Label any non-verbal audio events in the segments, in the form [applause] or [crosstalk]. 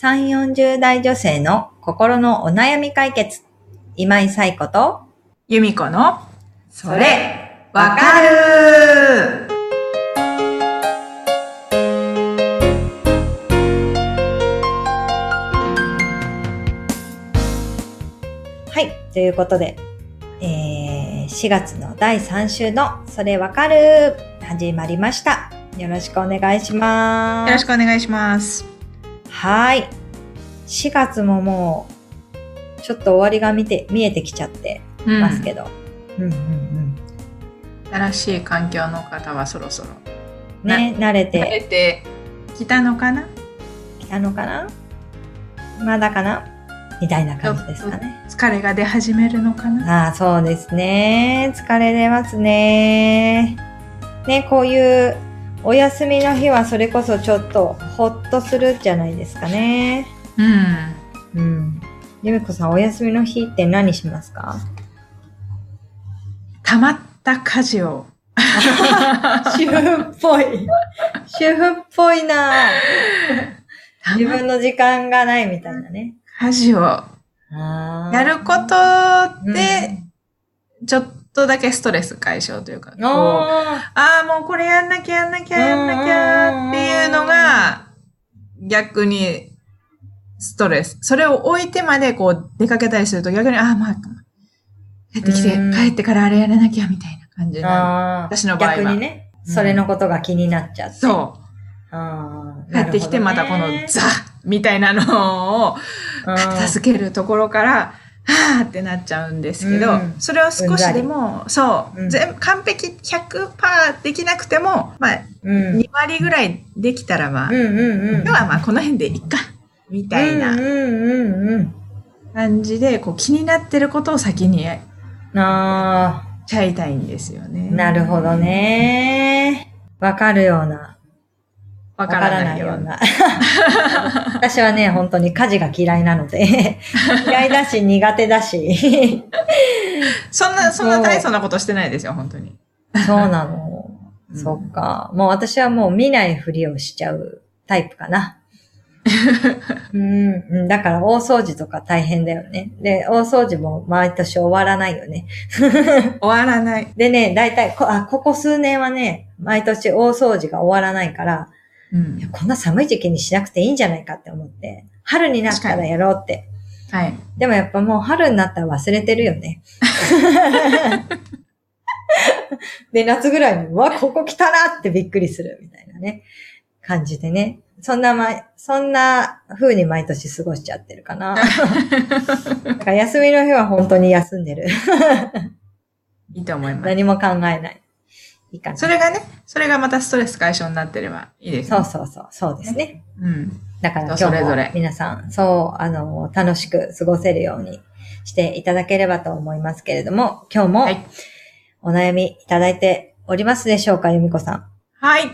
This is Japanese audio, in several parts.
3、40代女性の心のお悩み解決。今井彩子と、由美子の、それ、わかるはい。ということで、えー、4月の第3週のそれわかる始まりました。よろしくお願いします。よろしくお願いします。はい。4月ももう、ちょっと終わりが見て、見えてきちゃってうんますけど。うん、うん、うん新しい環境の方はそろそろね、慣れ慣れててきたのかな？きたのかな？まだかな？みたいな感じですかね。疲れが出始めるのかな？ああ、そうですね。疲れ出ますね。ね、こういうお休みの日はそれこそちょっとほっとするじゃないですかね。うん。うん。ゆみこさん、お休みの日って何しますか？溜まった家事を。主婦っぽい。主婦っぽいな自分の時間がないみたいなね。家事をやることで、ちょっとだけストレス解消というか、こうあああ、もうこれやんなきゃやんなきゃやんなきゃっていうのが、逆にストレス。それを置いてまでこう出かけたりすると逆に、ああ、まあ、帰ってきてうん、帰ってからあれやらなきゃみたいな感じにな私の場合は。逆にね、うん。それのことが気になっちゃって。そう。あー帰ってきてまたこのザみたいなのを片付けるところから、はーってなっちゃうんですけど、うんそれを少しでも、そう、うん全完璧100%できなくても、まあ、うん。2割ぐらいできたらまあ、うんうんうん。今日はまあこの辺でいっか、みたいうんな。感じで、こう気になってることを先にやっあちゃいたいんですよね。ー、なるほど。ね。わかるような。わからないような。な。私はね、本当に家事が嫌いなので、[laughs] 嫌いだし苦手だし。そんな、そんな大層なことしてないですよ、本当に。そうなの。うんそっか。もう私はもう見ないふりをしちゃうタイプかな。[laughs] うんうん、だから大掃除とか大変だよね。で、大掃除も毎年終わらないよね。[laughs] 終わらない。でね、だいたいこあ、ここ数年はね、毎年大掃除が終わらないから、うんこんな寒い時期にしなくていいんじゃないかって思って、春になったらやろうって。はい。でもやっぱもう春になったら忘れてるよね。[laughs] で、夏ぐらいに、うわ、ここ来たなってびっくりするみたいなね、感じでね。そんなま、そんな風に毎年過ごしちゃってるかな。[laughs] だから休みの日は本当に休んでる。いいと思います。何も考えない。いいかな。それがね、それがまたストレス解消になってればいいですね。そうそうそう、そうですね。うん。だから今日れぞれ皆さん、そう、あの、楽しく過ごせるようにしていただければと思いますけれども、今日もはいお悩みいただいておりますでしょうか、由美子さん。はい。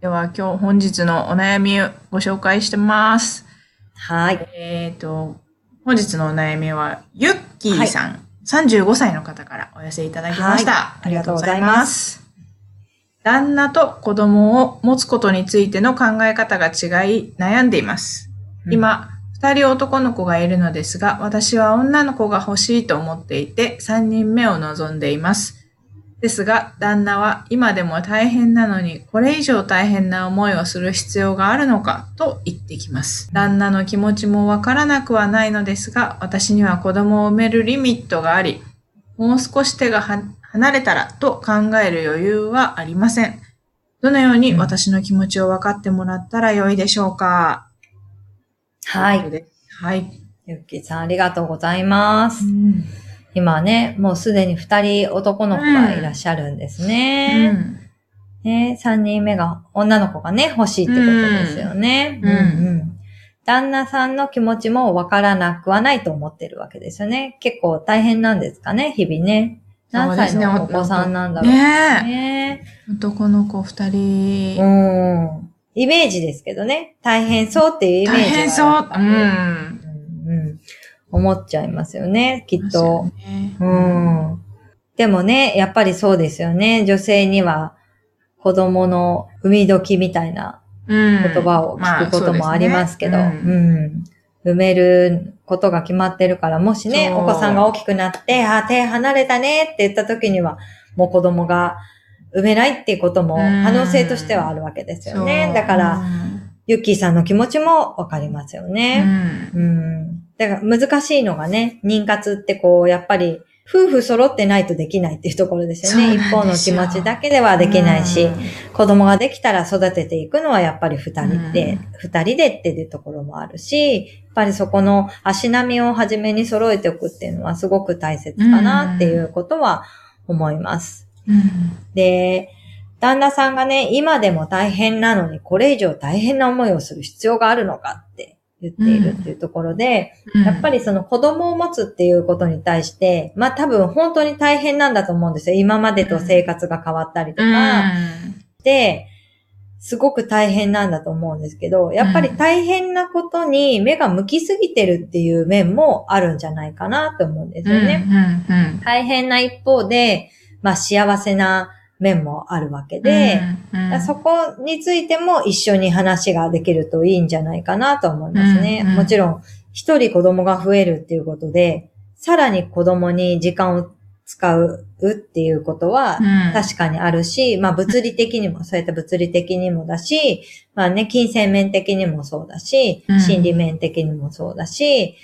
では今日本日のお悩みをご紹介してます。はい。えっ、と、本日のお悩みは、ゆっきーさん、35歳の方からお寄せいただきました。はいありがとうございます旦那と子供を持つことについての考え方が違い悩んでいます。今、二人男の子がいるのですが、私は女の子が欲しいと思っていて、三人目を望んでいます。ですが、旦那は今でも大変なのに、これ以上大変な思いをする必要があるのかと言ってきます。旦那の気持ちもわからなくはないのですが、私には子供を産めるリミットがあり、もう少し手がは離れたらと考える余裕はありません。どのように私の気持ちを分かってもらったらよいでしょうか？うことではい。ゆっきーさん、ありがとうございます。今ね、もうすでに二人男の子がいらっしゃるんですうね。ん。ね、三人目が、女の子がね、欲しいってことですよね。うんうん旦那さんの気持ちもわからなくはないと思ってるわけですよね。結構大変なんですかね、日々ね。何歳のお子さんなんだろうねね。え。男の子二人。うん。イメージですけどね。大変そうっていうイメージは大変そう。うん。うんうん思っちゃいますよね、きっと。ねうん。でもね、やっぱりそうですよね。女性には子供の産み時みたいな言言葉を聞くこともありますけど、うん。埋めることが決まってるから、もしね、お子さんが大きくなって、あー、手離れたねって言った時には、もう子供が埋めないっていうこともうん可能性としてはあるわけですよね。だから、うんユッキーさんの気持ちもわかりますようね。んうん。だから難しいのがね、妊活ってこう、やっぱり、夫婦揃ってないとできないっていうところですよね。一方の気持ちだけではできないし、うん子供ができたら育てていくのはやっぱり二人で、うん二人でっていうところもあるし、ぱりそこの足並みを初めに揃えておくっていうのはすごく大切かなっていうことは思います。うんで、旦那さんがね、今でも大変なのにこれ以上大変な思いをする必要があるのかって言っているっていうところで、やっぱりその子供を持つっていうことに対して、まあ多分本当に大変なんだと思うんですよ。今までと生活が変わったりとか、で、すごく大変なんだと思うんですけど、やっぱり大変なことに目が向きすぎてるっていう面もあるんじゃないかなと思うんですよね。うんうんうん大変な一方で、まあ幸せな面もあるわけで、うんうんそこについても一緒に話ができるといいんじゃないかなと思いますね。うんうんもちろん、一人子供が増えるっていうことで、さらに子供に時間を使うっていうことはうん。確かにあるし、まあ物理的にも、そうやって物理的にもだし、まあね、金銭面的にもそうだしうん、心理面的にもそうだし、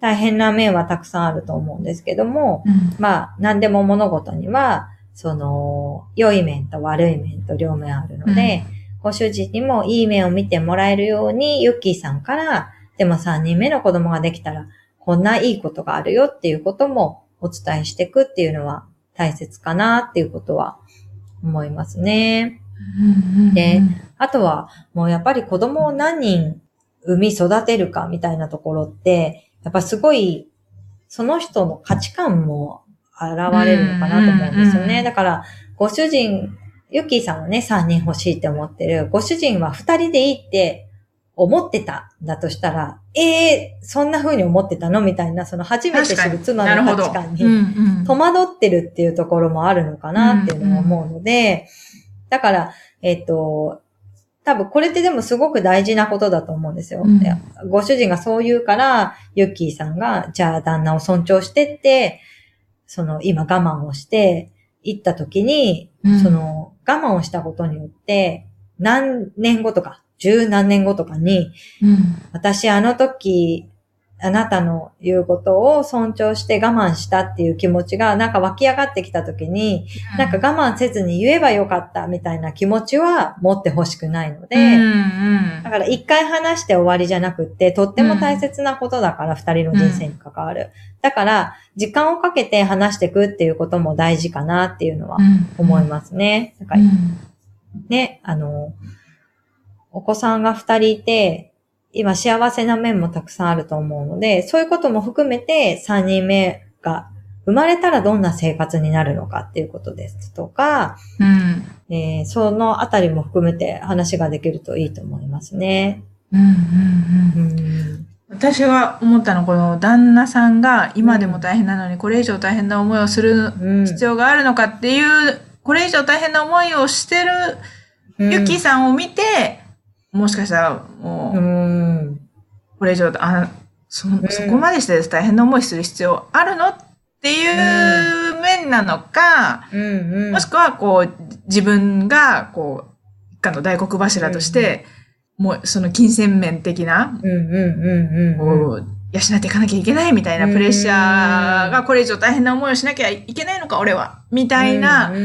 大変な面はたくさんあると思うんですけども、うん。まあ、何でも物事には、その、良い面と悪い面と両面あるので、ご主人にもいい面を見てもらえるように、ユッキーさんから、でも3人目の子供ができたら、こんないいことがあるよっていうこともお伝えしていくっていうのは大切かなっていうことは思いますね。うんであとは、もうやっぱり子供を何人産み育てるかみたいなところって、やっぱすごい、その人の価値観も現れるのかなと思うんですよね。だから、ご主人、ユッキーさんはね、3人欲しいって思ってる。ご主人は2人でいいって思ってたんだとしたら、ええー、そんな風に思ってたの？みたいな、その初めて知る妻の価値観に戸惑ってるっていうところもあるのかなっていうのは思うので、だから、えっ、と、多分これってでもすごく大事なことだと思うんですよ。うん。ご主人がそう言うから、ユッキーさんが、じゃあ旦那を尊重してって、その今我慢をして行った時に、うん。その我慢をしたことによって、何年後とか、十何年後とかに、うん。私あの時、あなたの言うことを尊重して我慢したっていう気持ちがなんか湧き上がってきた時に、なんか我慢せずに言えばよかったみたいな気持ちは持ってほしくないので、うんうんだから一回話して終わりじゃなくって、とっても大切なことだから、二人の人生に関わる。だから、時間をかけて話していくっていうことも大事かなっていうのは思いますね。だからうん。ね、あの、お子さんが二人いて、今幸せな面もたくさんあると思うので、そういうことも含めて三人目が生まれたらどんな生活になるのかっていうことですとか、うんえーそのあたりも含めて話ができるといいと思いますね。うんうんううんん。私が思ったのはこの旦那さんが今でも大変なのにこれ以上大変な思いをするうん。必要があるのかっていう、これ以上大変な思いをしてるうんユッキーさんを見て、もしかしたらもうう、ん。これ以上、あそんそこまでして大変な思いする必要あるのっていう面なのか、うん。うん。もしくはこう、自分がこう、一家の大黒柱として、もうその金銭面的な、うん。うん。うん。うん。こう、養っていかなきゃいけないみたいなプレッシャーがこれ以上大変な思いをしなきゃいけないのか、俺は。みたいな、うん。う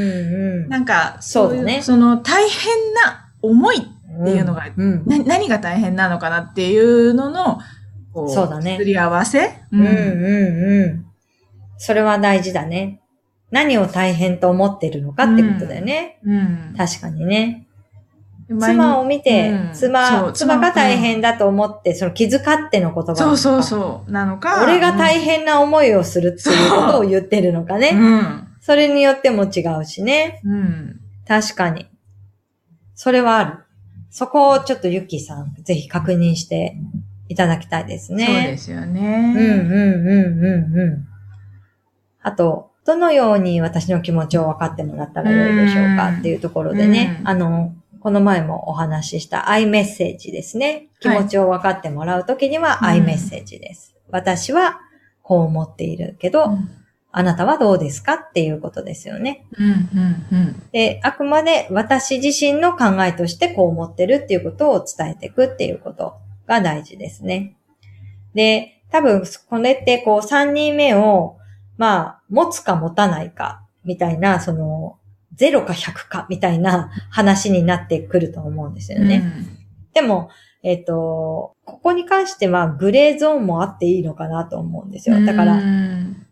ん。なんか、そうだねいその大変な思いっていうのがうん。な何が大変なのかなっていうのの、こそうだねすり合わせ、うん。うん。うん。それは大事だね。何を大変と思ってるのかってことだよね。うん。確かにね。妻を見て、うんそ妻、う妻が大変だと思って、その気遣っての言葉そうそうそう。なのか。俺が大変な思いをするっていうことを言ってるのかね。うん。それによっても違うしね。うん。確かに。それはある。そこをちょっとユッキーさん、ぜひ確認していただきたいですね。そうですようんね。うんうんうんうん。あと、どのように私の気持ちを分かってもらったらよいでしょうかっていうところでね、うんあの、この前もお話しした愛メッセージですね。気持ちを分かってもらうときにははい愛メッセージです。私はこう思っているけど、あなたはどうですかっていうことですよね。うん、うん、うん。で、あくまで私自身の考えとしてこう思ってるっていうことを伝えていくっていうことが大事ですね。で、多分、これってこう3人目を、まあ、持つか持たないか、みたいな、その、0か100か、みたいな話になってくると思うんですよね。でも、えっ、と、ここに関してはグレーゾーンもあっていいのかなと思うんですよ。だから、うん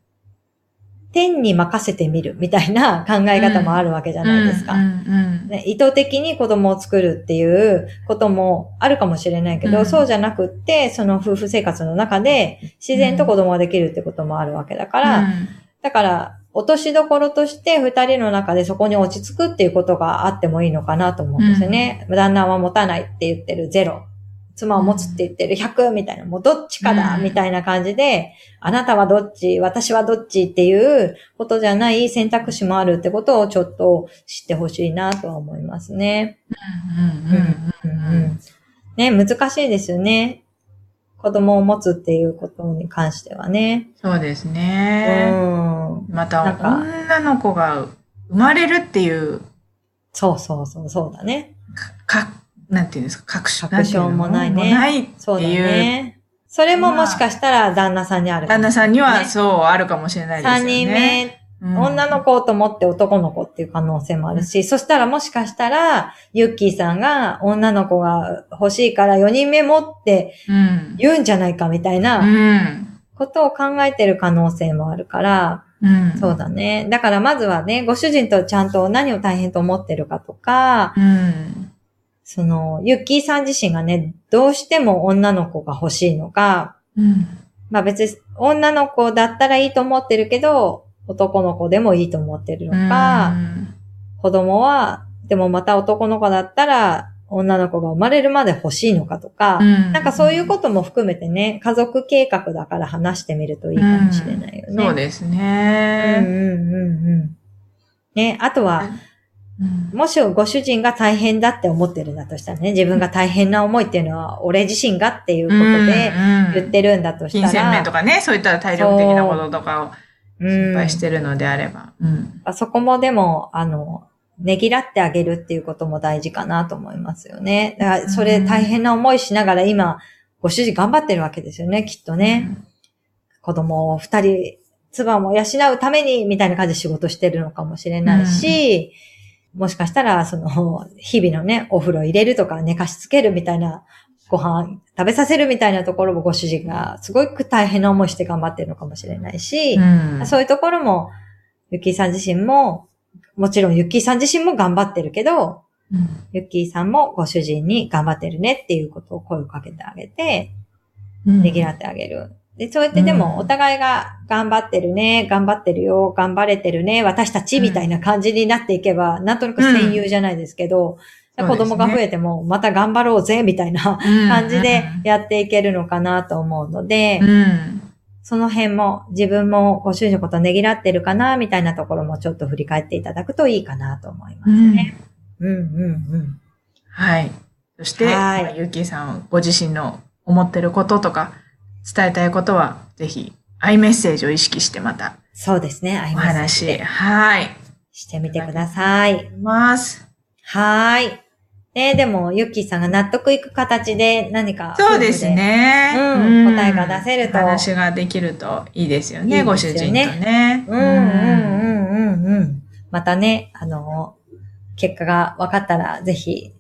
天に任せてみるみたいな [laughs] 考え方もあるわけじゃないですか。うんうんね、意図的に子供を作るっていうこともあるかもしれないけど、うんそうじゃなくって、その夫婦生活の中で自然と子供ができるってこともあるわけだから、うんだから、落としどころとして二人の中でそこに落ち着くっていうことがあってもいいのかなと思うんですよね。旦那は持たないって言ってるゼロ。妻を持つって言ってる100みたいな、もうどっちかだうんみたいな感じで、あなたはどっち、私はどっちっていうことじゃない選択肢もあるってことをちょっと知ってほしいなとは思いますね。うんうんうんうんね、難しいですよね。子供を持つっていうことに関してはね。そうですうね。ん。また、女の子が生まれるっていう、そうそうそう、そうだね。なんていうんですか、確証。確証もないねないってそうだいう。ね。それももしかしたら旦那さんにあるか旦那さんにはそうあるかもしれないですよね。3人目、うん女の子と思って男の子っていう可能性もあるし、そしたらもしかしたら、ユッキーさんが女の子が欲しいから4人目持ってうん。言うんじゃないかみたいうなんことを考えてる可能性もあるから、うん。そうだね。だからまずはね、ご主人とちゃんと何を大変と思ってるかとか、うん。その、ユッキーさん自身がね、どうしても女の子が欲しいのか、うん。まあ別に女の子だったらいいと思ってるけど、男の子でもいいと思ってるのか、子供は、でもまた男の子だったら、女の子が生まれるまで欲しいのかとか、うんなんかそういうことも含めてね、家族計画だから話してみるといいかもしれないよね。そうですうんうんね。うんうん。ね、あとは、うんもしご主人が大変だって思ってるんだとしたらね、自分が大変な思いっていうのは、俺自身がっていうことで言ってるんだとしたら、金銭面とかね、そういった体力的なこととかをうん心配してるのであれば。うん。そこもでも、あの、ねぎらってあげるっていうことも大事かなと思いますよね。だからそれ大変な思いしながら今、ご主人頑張ってるわけですよね、きっとね。子供を二人、妻も養うために、みたいな感じで仕事してるのかもしれないし、もしかしたら、その、日々のね、お風呂入れるとか寝かしつけるみたいな、ご飯食べさせるみたいなところもご主人がすごく大変な思いして頑張ってるのかもしれないし、うん。そういうところも、ゆきーさん自身も、もちろんゆきーさん自身も頑張ってるけど、うんゆきーさんもご主人に頑張ってるねっていうことを声をかけてあげて、うんねぎらってあげる。で、そうやってでうんもお互いが頑張ってるね、頑張ってるよ、頑張れてるね、私たちみたいな感じになっていけば、なんとなく戦友じゃないですけど、うん子供が増えてもまた頑張ろうぜ、みたいな感じでやっていけるのかなと思うので、うん。その辺も自分もご主人のことをねぎらってるかな、みたいなところもちょっと振り返っていただくといいかなと思いますね。うん、うん、うん。はい。そして、ゆうきーさんご自身の思ってることとか、伝えたいことは、ぜひ、アイメッセージを意識してまたそうですね。アイおメッセージ話、ではい。してみてください。ます。はーい。ねでも、ゆっきーさんが納得いく形で何か。そうですね。うん答えが出せると話ができるといいですよね、いいよね人とね。うん、うん、うん、うん、うん。またね、あの、結果が分かったら、ぜひ、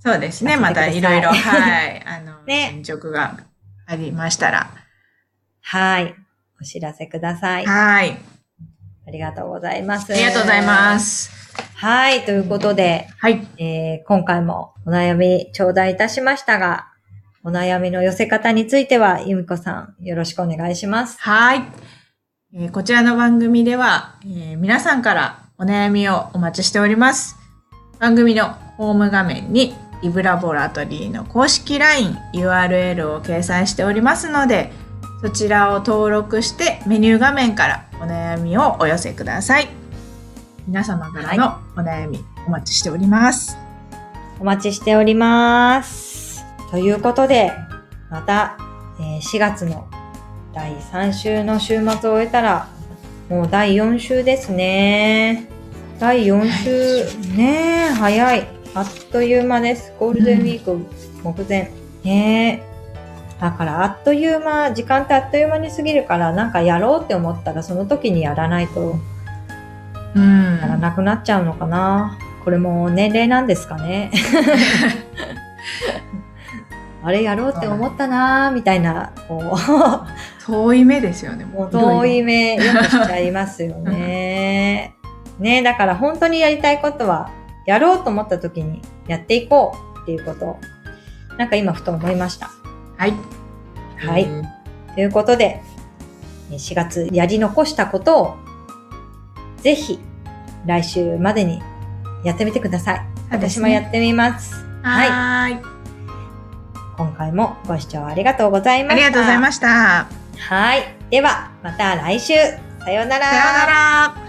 そうですね。またいろいろ、はい。あの、[laughs] ね進捗がありましたら。はい。お知らせください。はい。ありがとうございます。ありがとうございま。す。はい。ということで、はい。えー今回もお悩み頂戴いたしましたが、お悩みの寄せ方については、ゆみこさん、よろしくお願いします。はい。えーこちらの番組では、えー皆さんからお悩みをお待ちしております。番組のホーム画面にリブラボラトリーの公式 LINE URL を掲載しておりますので、そちらを登録してメニュー画面からお悩みをお寄せください。皆様からのお悩みお待ちしております。お待ちしております。ということで、また、えー4月の第3週の週末を終えたら、もう第4週ですね。第4週、ねえ、早い。あっという間です。ゴールデンウィーク目前。ねえ。だから、あっという間、時間ってあっという間に過ぎるから、なんかやろうって思ったら、その時にやらないと、うん。やらなくなっちゃうのかな。これも年齢なんですかね。[laughs] あれやろうって思ったなーみたいな、こ遠い目ですよね。う、もう遠い目。目よくしちゃいますよね。ねだから本当にやりたいことは、やろうと思った時にやっていこうっていうことを、なんか今ふと思いました。はい。はい。うんということで、4月やり残したことを、ぜひ来週までにやってみてください。私もやってみます。はい。今回もご視聴ありがとうございました。ありがとうございまし。た。はい。では、また来週。さようなら。さようなら。